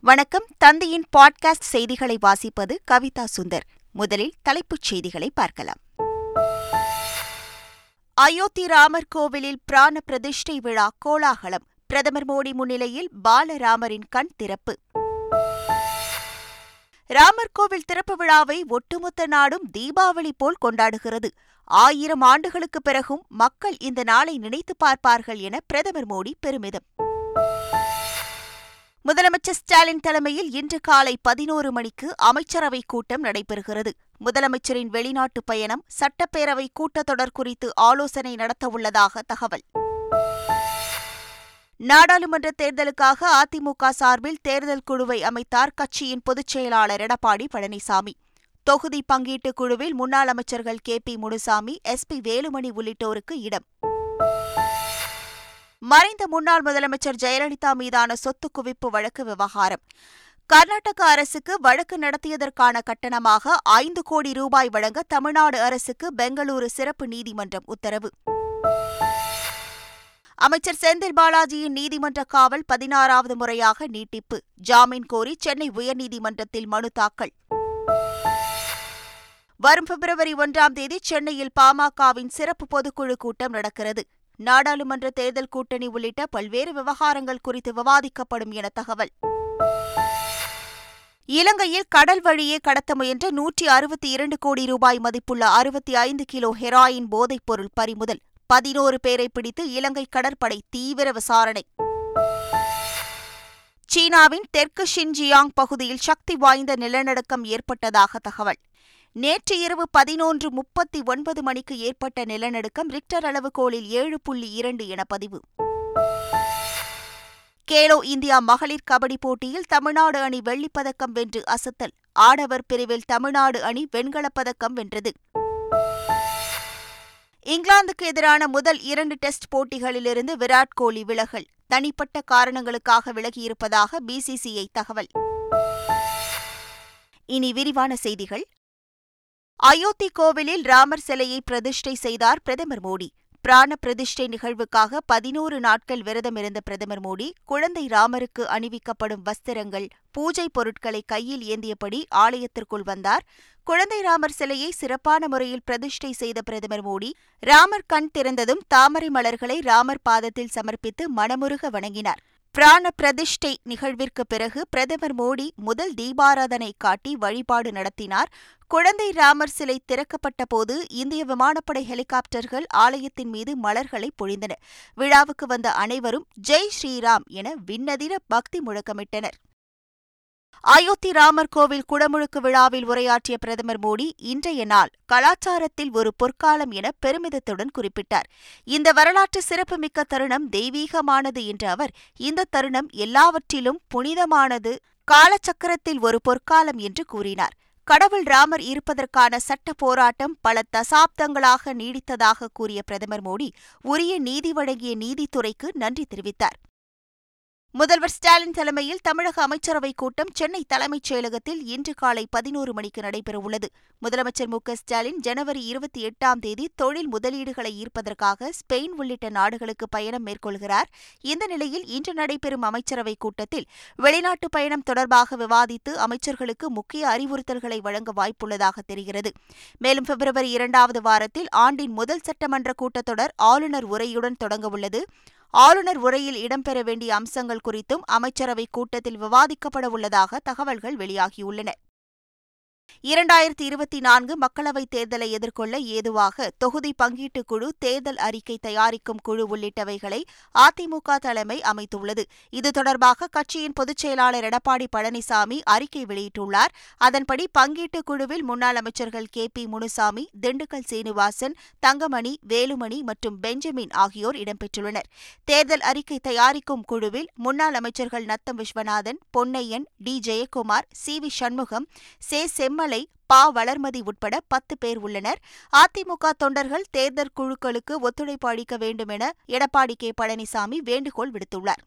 வணக்கம். தந்தையின் பாட்காஸ்ட் செய்திகளை வாசிப்பது கவிதா சுந்தர். முதலில் தலைப்புச் செய்திகளை பார்க்கலாம். அயோத்தி ராமர் கோவிலில் பிராண பிரதிஷ்டை விழா கோலாகலம். பிரதமர் மோடி முன்னிலையில் பாலராமரின் கண் திறப்பு. ராமர் கோவில் திறப்பு விழாவை ஒட்டுமொத்த நாடும் தீபாவளி போல் கொண்டாடுகிறது. ஆயிரம் ஆண்டுகளுக்கு பிறகும் மக்கள் இந்த நாளை நினைத்து பார்ப்பார்கள் என பிரதமர் மோடி பெருமிதம். முதலமைச்சர் ஸ்டாலின் தலைமையில் இன்று காலை பதினோரு மணிக்கு அமைச்சரவை கூட்டம் நடைபெறுகிறது. முதலமைச்சரின் வெளிநாட்டு பயணம் சட்டப்பேரவை கூட்டத்தொடர் குறித்து ஆலோசனை நடத்தவுள்ளதாக தகவல். நாடாளுமன்ற தேர்தலுக்காக அதிமுக சார்பில் தேர்தல் குழுவை அமைத்தார் கட்சியின் பொதுச் செயலாளர் எடப்பாடி பழனிசாமி. தொகுதி பங்கீட்டு குழுவில் முன்னாள் அமைச்சர்கள் K P Munusamy S P Velumani உள்ளிட்டோருக்கு இடம். மறைந்த முன்னாள் முதலமைச்சர் ஜெயலலிதா மீதான சொத்து குவிப்பு வழக்கு விவகாரம். கர்நாடக அரசுக்கு வழக்கு நடத்தியதற்கான கட்டணமாக ஐந்து கோடி ரூபாய் வழங்க தமிழ்நாடு அரசுக்கு பெங்களூரு சிறப்பு நீதிமன்றம் உத்தரவு. அமைச்சர் செந்தில் பாலாஜியின் நீதிமன்ற காவல் பதினாறாவது முறையாக நீட்டிப்பு. ஜாமீன் கோரி சென்னை உயர்நீதிமன்றத்தில் மனு தாக்கல். வரும் பிப்ரவரி ஒன்றாம் தேதி சென்னையில் பாமகவின் சிறப்பு பொதுக்குழு கூட்டம் நடக்கிறது. நாடாளுமன்ற தேர்தல் கூட்டணி உள்ளிட்ட பல்வேறு விவகாரங்கள் குறித்து விவாதிக்கப்படும் என தகவல். இலங்கையில் கடல் வழியே கடத்த முயன்ற நூற்றி அறுபத்தி இரண்டு கோடி ரூபாய் மதிப்புள்ள அறுபத்தி ஐந்து கிலோ ஹெராயின் போதைப்பொருள் பறிமுதல். பதினோரு பேரை பிடித்து இலங்கை கடற்படை தீவிர விசாரணை. சீனாவின் தெற்கு ஷின்ஜியாங் பகுதியில் சக்தி வாய்ந்த நிலநடுக்கம் ஏற்பட்டதாக தகவல். நேற்று இரவு பதினொன்று முப்பத்தி ஒன்பது மணிக்கு ஏற்பட்ட நிலநடுக்கம் ரிக்டர் அளவுகோலில் ஏழு புள்ளி இரண்டு என பதிவு. கேலோ இந்தியா மகளிர் கபடி போட்டியில் தமிழ்நாடு அணி வெள்ளிப்பதக்கம் வென்று அசத்தல். ஆடவர் பிரிவில் தமிழ்நாடு அணி வெண்கலப் பதக்கம் வென்றது. இங்கிலாந்துக்கு எதிரான முதல் இரண்டு டெஸ்ட் போட்டிகளிலிருந்து விராட் கோலி விலகல். தனிப்பட்ட காரணங்களுக்காக விலகியிருப்பதாக பிசிசிஐ தகவல். இனி விரிவான செய்திகள். அயோத்தி கோவிலில் ராமர் சிலையை பிரதிஷ்டை செய்தார் பிரதமர் மோடி. பிராண பிரதிஷ்டை நிகழ்வுக்காக பதினோரு நாட்கள் விரதமிருந்த பிரதமர் மோடி குழந்தை ராமருக்கு அணிவிக்கப்படும் வஸ்திரங்கள் பூஜை பொருட்களை கையில் ஏந்தியபடி ஆலயத்திற்குள் வந்தார். குழந்தை ராமர் சிலையை சிறப்பான முறையில் பிரதிஷ்டை செய்த பிரதமர் மோடி ராமர் கண் திறந்ததும் தாமரை மலர்களை ராமர் பாதத்தில் சமர்ப்பித்து மனமுருக வணங்கினார். பிராண பிரதிஷ்டை நிகழ்விற்கு பிறகு பிரதமர் மோடி முதல் தீபாராதனை காட்டி வழிபாடு நடத்தினார். குழந்தை ராமர் சிலை திறக்கப்பட்ட போது இந்திய விமானப்படை ஹெலிகாப்டர்கள் ஆலயத்தின் மீது மலர்களை பொழிந்தன. விழாவுக்கு வந்த அனைவரும் ஜெய் ஸ்ரீராம் என விண்ணதிர பக்தி முழக்கமிட்டனர். அயோத்தி ராமர் கோவில் குடமுழுக்கு விழாவில் உரையாற்றிய பிரதமர் மோடி இன்றைய நாள் கலாச்சாரத்தில் ஒரு பொற்காலம் என பெருமிதத்துடன் குறிப்பிட்டார். இந்த வரலாற்று சிறப்புமிக்க தருணம் தெய்வீகமானது என்ற அவர் இந்த தருணம் எல்லாவற்றிலும் புனிதமானது காலச்சக்கரத்தில் ஒரு பொற்காலம் என்று கூறினார். கடவுள் ராமர் இருப்பதற்கான சட்ட போராட்டம் பல தசாப்தங்களாக நீடித்ததாக கூறிய பிரதமர் மோடி உரிய நீதி வழங்கிய நீதித்துறைக்கு நன்றி தெரிவித்தார். முதல்வர் ஸ்டாலின் தலைமையில் தமிழக அமைச்சரவைக் கூட்டம் சென்னை தலைமைச் செயலகத்தில் இன்று காலை பதினோரு மணிக்கு நடைபெறவுள்ளது. முதலமைச்சர் மு ஸ்டாலின் ஜனவரி இருபத்தி எட்டாம் தேதி தொழில் முதலீடுகளை ஈர்ப்பதற்காக ஸ்பெயின் உள்ளிட்ட நாடுகளுக்கு பயணம் மேற்கொள்கிறார். இந்த நிலையில் இன்று நடைபெறும் அமைச்சரவைக் கூட்டத்தில் வெளிநாட்டு பயணம் தொடர்பாக விவாதித்து அமைச்சர்களுக்கு முக்கிய அறிவுறுத்தல்களை வழங்க வாய்ப்புள்ளதாக தெரிகிறது. மேலும் பிப்ரவரி இரண்டாவது வாரத்தில் ஆண்டின் முதல் சட்டமன்ற கூட்டத்தொடர் ஆளுநர் உரையுடன் தொடங்கவுள்ளது. ஆளுநர் உரையில் இடம்பெற வேண்டிய அம்சங்கள் குறித்தும் அமைச்சரவைக் கூட்டத்தில் விவாதிக்கப்பட உள்ளதாக தகவல்கள் வெளியாகியுள்ளன. இரண்டாயிரத்தி இருபத்தி நான்கு மக்களவைத் தேர்தலை எதிர்கொள்ள ஏதுவாக தொகுதி பங்கீட்டு குழு தேர்தல் அறிக்கை தயாரிக்கும் குழு உள்ளிட்டவைகளை அதிமுக தலைமை அமைத்துள்ளது. இது தொடர்பாக கட்சியின் பொதுச் செயலாளர் எடப்பாடி பழனிசாமி அறிக்கை வெளியிட்டுள்ளார். அதன்படி பங்கீட்டு குழுவில் முன்னாள் அமைச்சர்கள் கே பி முனுசாமி திண்டுக்கல் சீனிவாசன் தங்கமணி வேலுமணி மற்றும் பெஞ்சமின் ஆகியோர் இடம்பெற்றுள்ளனர். தேர்தல் அறிக்கை தயாரிக்கும் குழுவில் முன்னாள் அமைச்சர்கள் Natham Viswanathan Ponnaiyan D Jayakumar C V Shanmugam சே செம் திருமலை பா வளர்மதி உட்பட பத்து பேர் உள்ளனர். அதிமுக தொண்டர்கள் தேர்தல் குழுக்களுக்கு ஒத்துழைப்பு அளிக்க வேண்டும் என எடப்பாடி கே பழனிசாமி வேண்டுகோள் விடுத்துள்ளார்.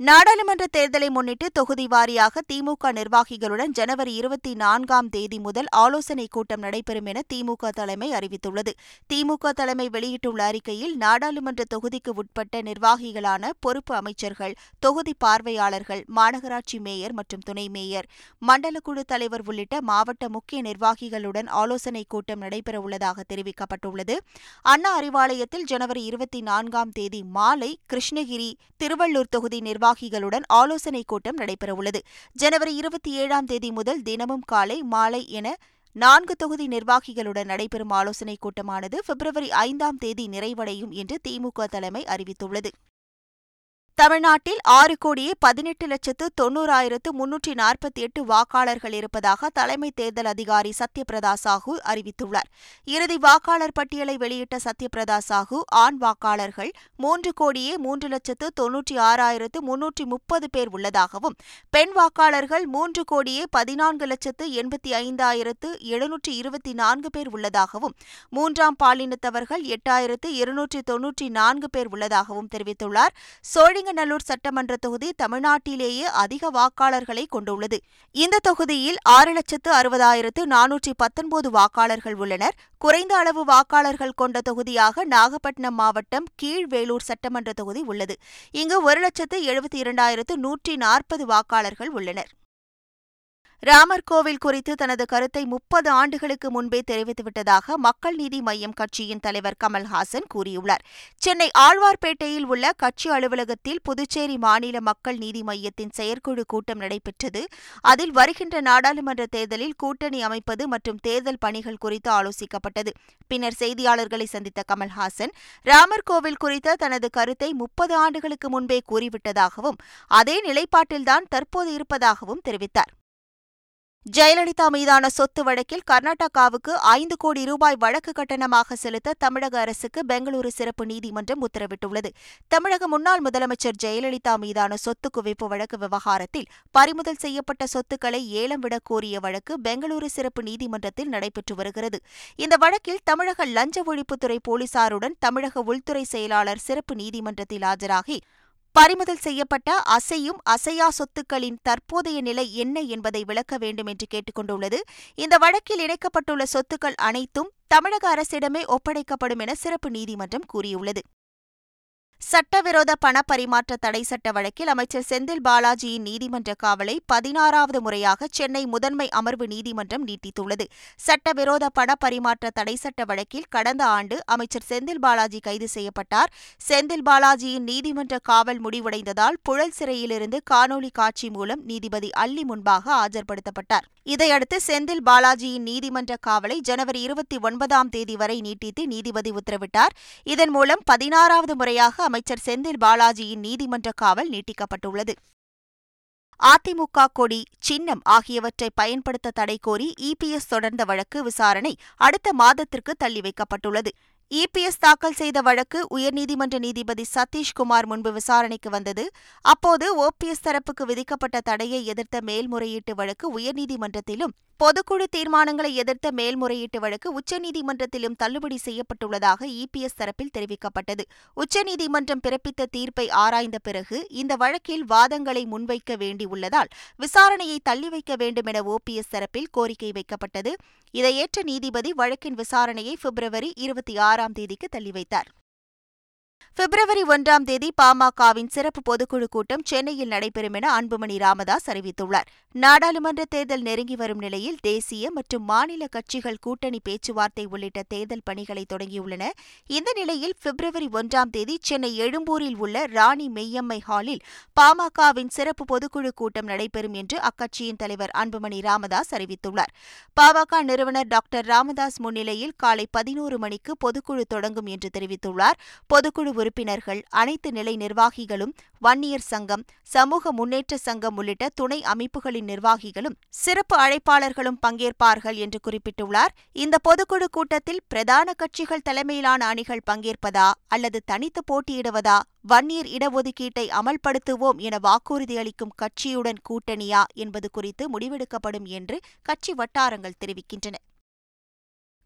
நாடாளுமன்ற தேர்தலை முன்னிட்டு தொகுதி வாரியாக திமுக நிர்வாகிகளுடன் ஜனவரி இருபத்தி நான்காம் தேதி முதல் ஆலோசனைக் கூட்டம் நடைபெறும் என திமுக தலைமை அறிவித்துள்ளது. திமுக தலைமை வெளியிட்டுள்ள அறிக்கையில் நாடாளுமன்ற தொகுதிக்கு உட்பட்ட நிர்வாகிகளான பொறுப்பு அமைச்சர்கள் தொகுதி பார்வையாளர்கள் மாநகராட்சி மேயர் மற்றும் துணை மேயர் மண்டல குழு தலைவர் உள்ளிட்ட மாவட்ட முக்கிய நிர்வாகிகளுடன் ஆலோசனைக் கூட்டம் நடைபெறவுள்ளதாக தெரிவிக்கப்பட்டுள்ளது. அண்ணா அறிவாலயத்தில் ஜனவரி இருபத்தி நான்காம் தேதி மாலை கிருஷ்ணகிரி திருவள்ளூர் தொகுதி நிர்வாகிகளுடன் ஆலோசனைக் கூட்டம் நடைபெறவுள்ளது. ஜனவரி இருபத்தி ஏழாம் தேதி முதல் தினமும் காலை மாலை என நான்கு தொகுதி நிர்வாகிகளுடன் நடைபெறும் ஆலோசனைக் கூட்டமானது பிப்ரவரி ஐந்தாம் தேதி நிறைவடையும் என்று திமுக தலைமை அறிவித்துள்ளது. தமிழ்நாட்டில் ஆறு கோடியே பதினெட்டு லட்சத்து தொன்னூறாயிரத்து முன்னூற்றி நாற்பத்தி எட்டு வாக்காளர்கள் இருப்பதாக தலைமை தேர்தல் அதிகாரி சத்யபிரதா சாஹூ அறிவித்துள்ளார். இறுதி வாக்காளர் பட்டியலை வெளியிட்ட சத்யபிரதா சாஹூ ஆண் வாக்காளர்கள் மூன்று கோடியே மூன்று லட்சத்து தொன்னூற்றி ஆறாயிரத்து முன்னூற்றி முப்பது பேர் உள்ளதாகவும் பெண் வாக்காளர்கள் மூன்று கோடியே பதினான்கு லட்சத்து எண்பத்தி ஐந்தாயிரத்து எழுநூற்றி இருபத்தி நான்கு பேர் உள்ளதாகவும் மூன்றாம் பாலினத்தவர்கள் எட்டாயிரத்து இருநூற்றி தொன்னூற்றி நான்கு பேர் உள்ளதாகவும் தெரிவித்துள்ளார். சோழி ஸ்ரீரங்கநல்லூர் சட்டமன்ற தொகுதி தமிழ்நாட்டிலேயே அதிக வாக்காளர்களை கொண்டுள்ளது. இந்த தொகுதியில் ஆறு லட்சத்து அறுபதாயிரத்து நானூற்றி பத்தொன்பது வாக்காளர்கள் உள்ளனர். குறைந்த அளவு வாக்காளர்கள் கொண்ட தொகுதியாக நாகப்பட்டினம் மாவட்டம் கீழ்வேலூர் சட்டமன்ற தொகுதி உள்ளது. இங்கு ஒரு லட்சத்து எழுபத்தி இரண்டாயிரத்து நூற்றி நாற்பது வாக்காளர்கள் உள்ளனர். ராமர் கோவில் குறித்து தனது கருத்தை முப்பது ஆண்டுகளுக்கு முன்பே தெரிவித்துவிட்டதாக மக்கள் நீதி மையம் கட்சியின் தலைவர் கமல்ஹாசன் கூறியுள்ளார். சென்னை ஆழ்வார்பேட்டையில் உள்ள கட்சி அலுவலகத்தில் புதுச்சேரி மாநில மக்கள் நீதி மையத்தின் செயற்குழு கூட்டம் நடைபெற்றது. அதில் வருகின்ற நாடாளுமன்ற தேர்தலில் கூட்டணி அமைப்பது மற்றும் தேர்தல் பணிகள் குறித்து ஆலோசிக்கப்பட்டது. பின்னர் செய்தியாளர்களை சந்தித்த கமல்ஹாசன் ராமர் கோவில் குறித்த தனது கருத்தை முப்பது ஆண்டுகளுக்கு முன்பே கூறிவிட்டதாகவும் அதே நிலைப்பாட்டில்தான் தற்போது இருப்பதாகவும் தெரிவித்தார். ஜெயலலிதா மீதான சொத்து வழக்கில் கர்நாடகாவுக்கு ஐந்து கோடி ரூபாய் வழக்கு கட்டணமாக செலுத்த தமிழக அரசுக்கு பெங்களூரு சிறப்பு நீதிமன்றம் உத்தரவிட்டுள்ளது. தமிழக முன்னாள் முதலமைச்சர் ஜெயலலிதா மீதான சொத்து குவிப்பு வழக்கு விவகாரத்தில் பறிமுதல் செய்யப்பட்ட சொத்துக்களை ஏலம் விட கோரிய வழக்கு பெங்களூரு சிறப்பு நீதிமன்றத்தில் நடைபெற்று வருகிறது. இந்த வழக்கில் தமிழக லஞ்ச ஒழிப்புத்துறை போலீசாருடன் தமிழக உள்துறை செயலாளர் சிறப்பு நீதிமன்றத்தில் ஆஜராகி பறிமுதல் செய்யப்பட்ட அசையும் அசையா சொத்துக்களின் தற்போதைய நிலை என்ன என்பதை விளக்க வேண்டும் என்று கேட்டுக்கொண்டுள்ளது. இந்த வழக்கில் இணைக்கப்பட்டுள்ள சொத்துக்கள் அனைத்தும் தமிழக அரசிடமே ஒப்படைக்கப்படும் என சிறப்பு நீதிமன்றம் கூறியுள்ளது. சட்டவிரோத பண பரிமாற்ற தடை சட்ட வழக்கில் அமைச்சர் செந்தில் பாலாஜியின் நீதிமன்ற காவலை பதினாறாவது முறையாக சென்னை முதன்மை அமர்வு நீதிமன்றம் நீட்டித்துள்ளது. சட்டவிரோத பண பரிமாற்ற தடை சட்ட வழக்கில் கடந்த ஆண்டு அமைச்சர் செந்தில் பாலாஜி கைது செய்யப்பட்டார். செந்தில் பாலாஜியின் நீதிமன்ற காவல் முடிவடைந்ததால் புழல் சிறையிலிருந்து காணொலி காட்சி மூலம் நீதிபதி அல்லி முன்பாக ஆஜர்படுத்தப்பட்டார். இதையடுத்து செந்தில் பாலாஜியின் நீதிமன்ற காவலை ஜனவரி இருபத்தி ஒன்பதாம் தேதி வரை நீட்டித்து நீதிபதி உத்தரவிட்டார். இதன் மூலம் பதினாறாவது முறையாக அமைச்சர் செந்தில் பாலாஜியின் நீதிமன்ற காவல் நீட்டிக்கப்பட்டுள்ளது. அதிமுக கொடி சின்னம் ஆகியவற்றை பயன்படுத்த தடை கோரி இபிஎஸ் தொடர்ந்த வழக்கு விசாரணை அடுத்த மாதத்திற்கு தள்ளி வைக்கப்பட்டுள்ளது. இபிஎஸ் தாக்கல் செய்த வழக்கு உயர்நீதிமன்ற நீதிபதி சதீஷ்குமார் முன்பு விசாரணைக்கு வந்தது. அப்போது ஓபிஎஸ் தரப்புக்கு விதிக்கப்பட்ட தடையை எதிர்த்த மேல்முறையீட்டு வழக்கு உயர்நீதிமன்றத்திலும் பொதுக்குழு தீர்மானங்களை எதிர்த்த மேல்முறையீட்டு வழக்கு உச்சநீதிமன்றத்திலும் தள்ளுபடி செய்யப்பட்டுள்ளதாக இபிஎஸ் தரப்பில் தெரிவிக்கப்பட்டது. உச்சநீதிமன்றம் பிறப்பித்த தீர்ப்பை ஆராய்ந்த பிறகு இந்த வழக்கில் வாதங்களை முன்வைக்க வேண்டியுள்ளதால் விசாரணையை தள்ளி வைக்க வேண்டும் என ஓபிஎஸ் தரப்பில் கோரிக்கை வைக்கப்பட்டது. இதையேற்ற நீதிபதி வழக்கின் விசாரணையை பிப்ரவரி இருபத்தி ஆறாம் தேதிக்கு தள்ளி வைத்தார். பிப்ரவரி ஒன்றாம் தேதி பாமகவின் சிறப்பு பொதுக்குழு கூட்டம் சென்னையில் நடைபெறும் என அன்புமணி ராமதாஸ் அறிவித்துள்ளார். நாடாளுமன்ற தேர்தல் நெருங்கி வரும் நிலையில் தேசிய மற்றும் மாநில கட்சிகள் கூட்டணி பேச்சுவார்த்தை உள்ளிட்ட தேர்தல் பணிகளை தொடங்கியுள்ளன. இந்த நிலையில் பிப்ரவரி ஒன்றாம் தேதி சென்னை எழும்பூரில் உள்ள ராணி மெய்யம்மை ஹாலில் பாமகவின் சிறப்பு பொதுக்குழு கூட்டம் நடைபெறும் என்று அக்கட்சியின் தலைவர் அன்புமணி ராமதாஸ் அறிவித்துள்ளார். பாமக நிறுவனர் டாக்டர் ராமதாஸ் முன்னிலையில் காலை பதினோரு மணிக்கு பொதுக்குழு தொடங்கும் என்று தெரிவித்துள்ளார். பொதுக்குழு உறுப்பினர்கள் அனைத்து நிலை நிர்வாகிகளும் வன்னியர் சங்கம் சமூக முன்னேற்ற சங்கம் உள்ளிட்ட துணை அமைப்புகளின் நிர்வாகிகளும் சிறப்பு அழைப்பாளர்களும் பங்கேற்பார்கள் என்று குறிப்பிட்டுள்ளார். இந்த பொதுக்குழு கூட்டத்தில் பிரதான கட்சிகள் தலைமையிலான அணிகள் பங்கேற்பதா அல்லது தனித்து போட்டியிடுவதா வன்னியர் இடஒதுக்கீட்டை அமல்படுத்துவோம் என வாக்குறுதி அளிக்கும் கட்சியுடன் கூட்டணியா என்பது குறித்து முடிவெடுக்கப்படும் என்று கட்சி வட்டாரங்கள் தெரிவிக்கின்றன.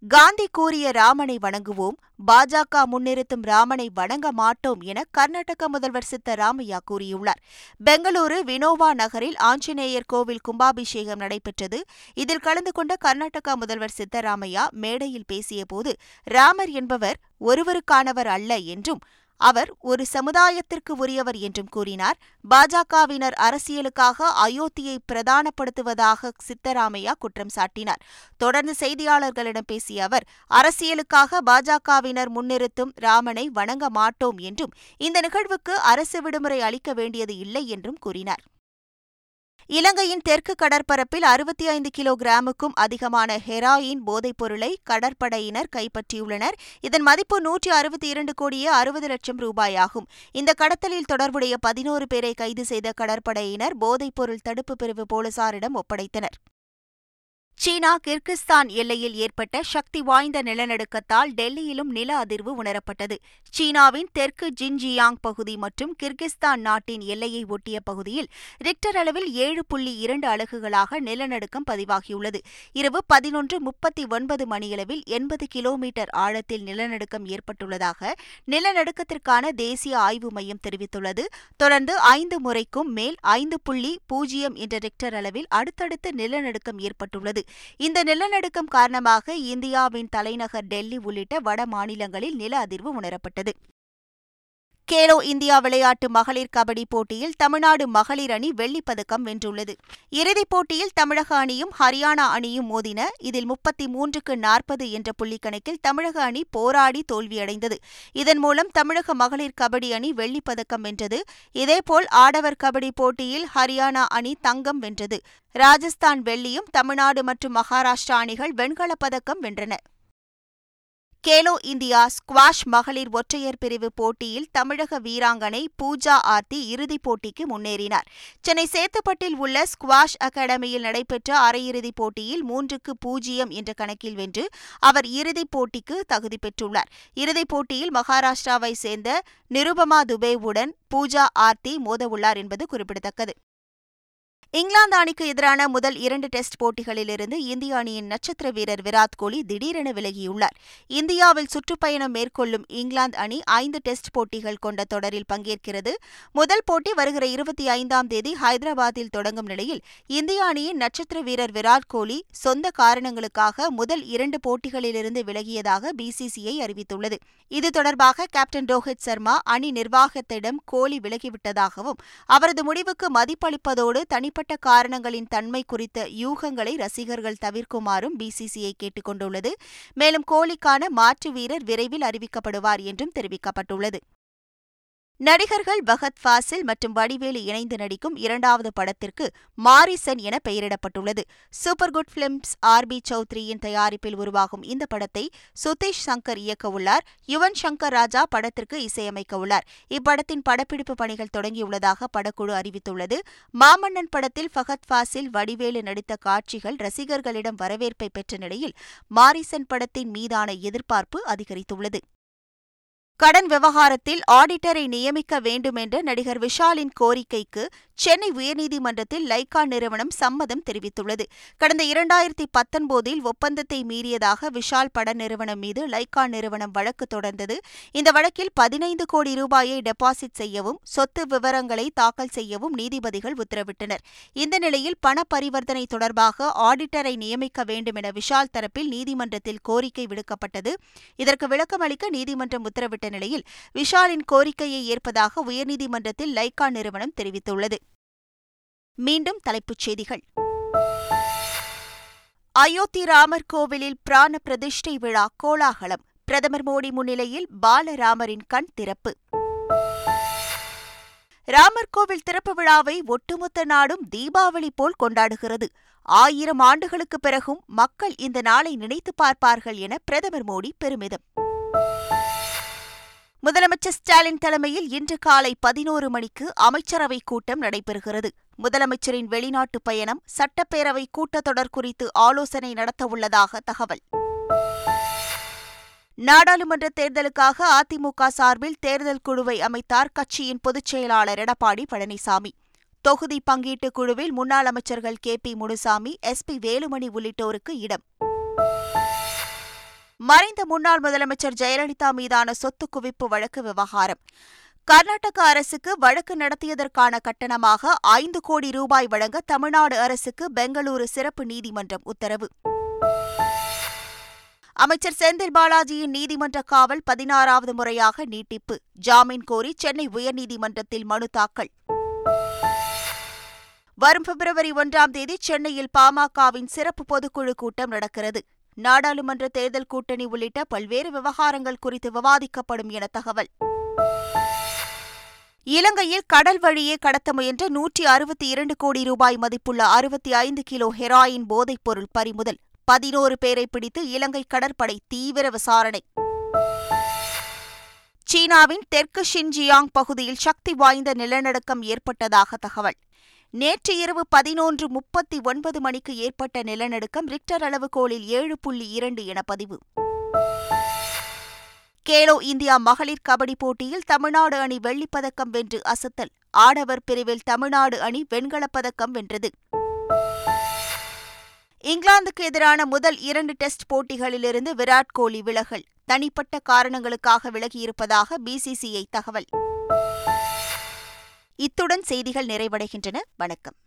காந்தி கூறிய ராமனை வணங்குவோம் பாஜக முன்னிறுத்தும் ராமனை வணங்க மாட்டோம் என கர்நாடக முதல்வர் சித்தராமையா கூறியுள்ளார். பெங்களூரு வினோவா நகரில் ஆஞ்சநேயர் கோவில் கும்பாபிஷேகம் நடைபெற்றது. இதில் கலந்து கொண்ட கர்நாடக முதல்வர் சித்தராமையா மேடையில் பேசியபோது ராமர் என்பவர் ஒருவருக்கானவர் அல்ல என்றும் அவர் ஒரு சமுதாயத்திற்கு உரியவர் என்றும் கூறினார். பாஜகவினர் அரசியலுக்காக அயோத்தியை பிரதானப்படுத்துவதாக சித்தராமையா குற்றம் சாட்டினார். தொடர்ந்து செய்தியாளர்களிடம் பேசிய அவர் அரசியலுக்காக பாஜகவினர் முன்னிறுத்தும் ராமனை வணங்க மாட்டோம் என்றும் இந்த நிகழ்வுக்கு அரசு விடுமுறை அளிக்க வேண்டியது இல்லை என்றும் கூறினார். இலங்கையின் தெற்கு கடற்பரப்பில் அறுபத்தி ஐந்து கிலோ கிராமுக்கும் அதிகமான ஹெராயின் போதைப் பொருளை கடற்படையினர் கைப்பற்றியுள்ளனர். இதன் மதிப்பு நூற்றி அறுபத்தி இரண்டு கோடியே அறுபது லட்சம் ரூபாயாகும். இந்த கடத்தலில் தொடர்புடைய பதினோரு பேரை கைது செய்த கடற்படையினர் போதைப் பொருள் தடுப்பு பிரிவு போலீசாரிடம் ஒப்படைத்தனர். சீனா கிர்கிஸ்தான் எல்லையில் ஏற்பட்ட சக்தி வாய்ந்த நிலநடுக்கத்தால் டெல்லியிலும் நில அதிர்வு உணரப்பட்டது. சீனாவின் தெற்கு ஜின்ஜியாங் பகுதி மற்றும் கிர்கிஸ்தான் நாட்டின் எல்லையை ஒட்டிய பகுதியில் ரிக்டர் அளவில் ஏழு புள்ளி இரண்டு அலகுகளாக நிலநடுக்கம் பதிவாகியுள்ளது. இரவு பதினொன்று முப்பத்தி ஒன்பது மணியளவில் எண்பது கிலோமீட்டர் ஆழத்தில் நிலநடுக்கம் ஏற்பட்டுள்ளதாக நிலநடுக்கத்திற்கான தேசிய ஆய்வு மையம் தெரிவித்துள்ளது. தொடர்ந்து ஐந்து முறைக்கும் மேல் ஐந்து புள்ளி பூஜ்ஜியம் என்ற ரிக்டர் அளவில் அடுத்தடுத்து நிலநடுக்கம் ஏற்பட்டுள்ளது. இந்த நிலநடுக்கம் காரணமாக இந்தியாவின் தலைநகர் டெல்லி உள்ளிட்ட வட மாநிலங்களில் நில அதிர்வு உணரப்பட்டது. கேலோ இந்தியா விளையாட்டு மகளிர் கபடி போட்டியில் தமிழ்நாடு மகளிர் அணி வெள்ளிப்பதக்கம் வென்றுள்ளது. இறுதிப் போட்டியில் தமிழக அணியும் ஹரியானா அணியும் மோதின இதில் முப்பத்தி மூன்றுக்கு நாற்பது என்ற புள்ளிக்கணக்கில் தமிழக அணி போராடி தோல்வியடைந்தது. இதன் மூலம் தமிழக மகளிர் கபடி அணி வெள்ளிப்பதக்கம் வென்றது. இதேபோல் ஆடவர் கபடி போட்டியில் ஹரியானா அணி தங்கம் வென்றது. ராஜஸ்தான் வெள்ளியும் தமிழ்நாடு மற்றும் மகாராஷ்டிரா அணிகள் வெண்கலப் பதக்கம் வென்றன. கேலோ இந்தியா ஸ்குவாஷ் மகளிர் ஒற்றையர் பிரிவு போட்டியில் தமிழக வீராங்கனை பூஜா ஆர்த்தி இறுதிப் போட்டிக்கு முன்னேறினார். சென்னை சேத்துப்பட்டில் உள்ள ஸ்குவாஷ் அகாடமியில் நடைபெற்ற அரையிறுதிப் போட்டியில் மூன்றுக்கு பூஜ்ஜியம் என்ற கணக்கில் வென்று அவர் இறுதிப் போட்டிக்கு தகுதி பெற்றுள்ளார். இறுதிப் போட்டியில் மகாராஷ்டிராவை சேர்ந்த நிருபமா துபேவுடன் பூஜா ஆர்த்தி மோதவுள்ளார் என்பது குறிப்பிடத்தக்கது. இங்கிலாந்து அணிக்கு எதிரான முதல் இரண்டு டெஸ்ட் போட்டிகளிலிருந்து இந்திய அணியின் நட்சத்திர வீரர் விராட் கோலி திடீரென விலகியுள்ளார். இந்தியாவில் சுற்றுப்பயணம் மேற்கொள்ளும் இங்கிலாந்து அணி ஐந்து டெஸ்ட் போட்டிகள் கொண்ட தொடரில் பங்கேற்கிறது. முதல் போட்டி வருகிற இருபத்தி ஐந்தாம் தேதி ஹைதராபாத்தில் தொடங்கும் நிலையில் இந்திய அணியின் நட்சத்திர வீரர் விராட் கோலி சொந்த காரணங்களுக்காக முதல் இரண்டு போட்டிகளிலிருந்து விலகியதாக பிசிசிஐ அறிவித்துள்ளது. இது தொடர்பாக கேப்டன் ரோஹித் சர்மா அணி நிர்வாகத்திடம் கோலி விலகிவிட்டதாகவும் அவரது முடிவுக்கு மதிப்பளிப்பதோடு தனி தனிப்பட்ட காரணங்களின் தன்மை குறித்த யூகங்களை ரசிகர்கள் தவிர்க்குமாறும் பிசிசிஐ கேட்டுக் கொண்டுள்ளது மேலும் கோலிக்கான மாற்று வீரர் விரைவில் அறிவிக்கப்படுவார் என்றும் தெரிவிக்கப்பட்டுள்ளது. நடிகர்கள் பகத் ஃபாசில் மற்றும் வடிவேலு இணைந்து நடிக்கும் இரண்டாவது படத்திற்கு மாரிசன் என பெயரிடப்பட்டுள்ளது. Super good films R B சௌத்ரியின் தயாரிப்பில் உருவாகும் இந்த படத்தை சுதேஷ் சங்கர் இயக்கவுள்ளார் யுவன் சங்கர் ராஜா படத்திற்கு இசையமைக்க உள்ளார். இப்படத்தின் படப்பிடிப்பு பணிகள் தொடங்கியுள்ளதாக படக்குழு அறிவித்துள்ளது. மாமன்னன் படத்தில் ஃபகத் ஃபாசில் வடிவேலு நடித்த காட்சிகள் ரசிகர்களிடம் வரவேற்பை பெற்ற நிலையில் மாரிசன் படத்தின் மீதான எதிர்பார்ப்பு அதிகரித்துள்ளது. கடன் விவகாரத்தில் ஆடிட்டரை நியமிக்க வேண்டுமென்ற நடிகர் விஷாலின் கோரிக்கைக்கு சென்னை உயர்நீதிமன்றத்தில் லைகா நிறுவனம் சம்மதம் தெரிவித்துள்ளது. கடந்த இரண்டாயிரத்தி பத்தொன்பதில் ஒப்பந்தத்தை மீறியதாக விஷால் பட நிறுவனம் மீது லைகா நிறுவனம் வழக்கு தொடர்ந்தது. இந்த வழக்கில் பதினைந்து கோடி ரூபாயை டெபாசிட் செய்யவும் சொத்து விவரங்களை தாக்கல் செய்யவும் நீதிபதிகள் உத்தரவிட்டனர். இந்த நிலையில் பண பரிவர்த்தனை தொடர்பாக ஆடிட்டரை நியமிக்க வேண்டும் என விஷால் தரப்பில் நீதிமன்றத்தில் கோரிக்கை விடுக்கப்பட்டது. இதற்கு விளக்கமளிக்க நீதிமன்றம் உத்தரவிட்டது. உத்தரவிட்ட நிலையில் விஷாலின் கோரிக்கையை ஏற்பதாக உயர்நீதிமன்றத்தில் லைகா நிறுவனம் தெரிவித்துள்ளது. மீண்டும் தலைப்புச் செய்திகள். அயோத்தி ராமர் கோவிலில் பிராண பிரதிஷ்டை விழா கோலாகலம். பிரதமர் மோடி முன்னிலையில் பாலராமரின் கண் திறப்பு. ராமர் கோவில் திறப்பு விழாவை ஒட்டுமொத்த நாடும் தீபாவளி போல் கொண்டாடுகிறது. ஆயிரம் ஆண்டுகளுக்கு பிறகும் மக்கள் இந்த நாளை நினைத்து பார்ப்பார்கள் என பிரதமர் மோடி பெருமிதம். முதலமைச்சர் ஸ்டாலின் தலைமையில் இன்று காலை பதினோரு மணிக்கு அமைச்சரவைக் கூட்டம் நடைபெறுகிறது. முதலமைச்சரின் வெளிநாட்டு பயணம் சட்டப்பேரவை கூட்டத்தொடர் குறித்து ஆலோசனை நடத்தவுள்ளதாக தகவல். நாடாளுமன்ற தேர்தலுக்காக அதிமுக சார்பில் தேர்தல் குழுவை அமைத்தார் கட்சியின் பொதுச் செயலாளர் எடப்பாடி பழனிசாமி. தொகுதி பங்கீட்டு குழுவில் முன்னாள் அமைச்சர்கள் K P Munusamy S P Velumani உள்ளிட்டோருக்கு இடம். மறைந்த முன்னாள் முதலமைச்சர் ஜெயலலிதா மீதான சொத்து குவிப்பு வழக்கு விவகாரம். கர்நாடக அரசுக்கு வழக்கு நடத்தியதற்கான கட்டணமாக ஐந்து கோடி ரூபாய் வழங்க தமிழ்நாடு அரசுக்கு பெங்களூரு சிறப்பு நீதிமன்றம் உத்தரவு. அமைச்சர் செந்தில் பாலாஜியின் நீதிமன்ற காவல் பதினாறாவது முறையாக நீட்டிப்பு. ஜாமீன் கோரி சென்னை உயர்நீதிமன்றத்தில் மனு தாக்கல். வரும் பிப்ரவரி ஒன்றாம் தேதி சென்னையில் பாமகவின் சிறப்பு பொதுக்குழு கூட்டம் நடக்கிறது. நாடாளுமன்ற தேர்தல் கூட்டணி உள்ளிட்ட பல்வேறு விவகாரங்கள் குறித்து விவாதிக்கப்படும் என தகவல். இலங்கையில் கடல் வழியே கடத்த முயன்ற நூற்றி அறுபத்தி இரண்டு கோடி ரூபாய் மதிப்புள்ள அறுபத்தி ஐந்து கிலோ ஹெராயின் போதைப்பொருள் பறிமுதல். பதினோரு பேரை பிடித்து இலங்கை கடற்படை தீவிர விசாரணை. சீனாவின் தெற்கு ஷின்ஜியாங் பகுதியில் சக்தி வாய்ந்த நிலநடுக்கம் ஏற்பட்டதாக தகவல். நேற்று இரவு பதினொன்று முப்பத்தி ஒன்பது மணிக்கு ஏற்பட்ட நிலநடுக்கம் ரிக்டர் அளவுகோலில் ஏழு புள்ளி இரண்டு என பதிவு. கேலோ இந்தியா மகளிர் கபடி போட்டியில் தமிழ்நாடு அணி வெள்ளிப்பதக்கம் வென்று அசத்தல். ஆடவர் பிரிவில் தமிழ்நாடு அணி வெண்கலப் பதக்கம் வென்றது. இங்கிலாந்துக்கு எதிரான முதல் இரண்டு டெஸ்ட் போட்டிகளிலிருந்து விராட் கோலி விலகல். தனிப்பட்ட காரணங்களுக்காக விலகியிருப்பதாக பிசிசிஐ தகவல். இத்துடன் செய்திகள் நிறைவடைகின்றன. வணக்கம்.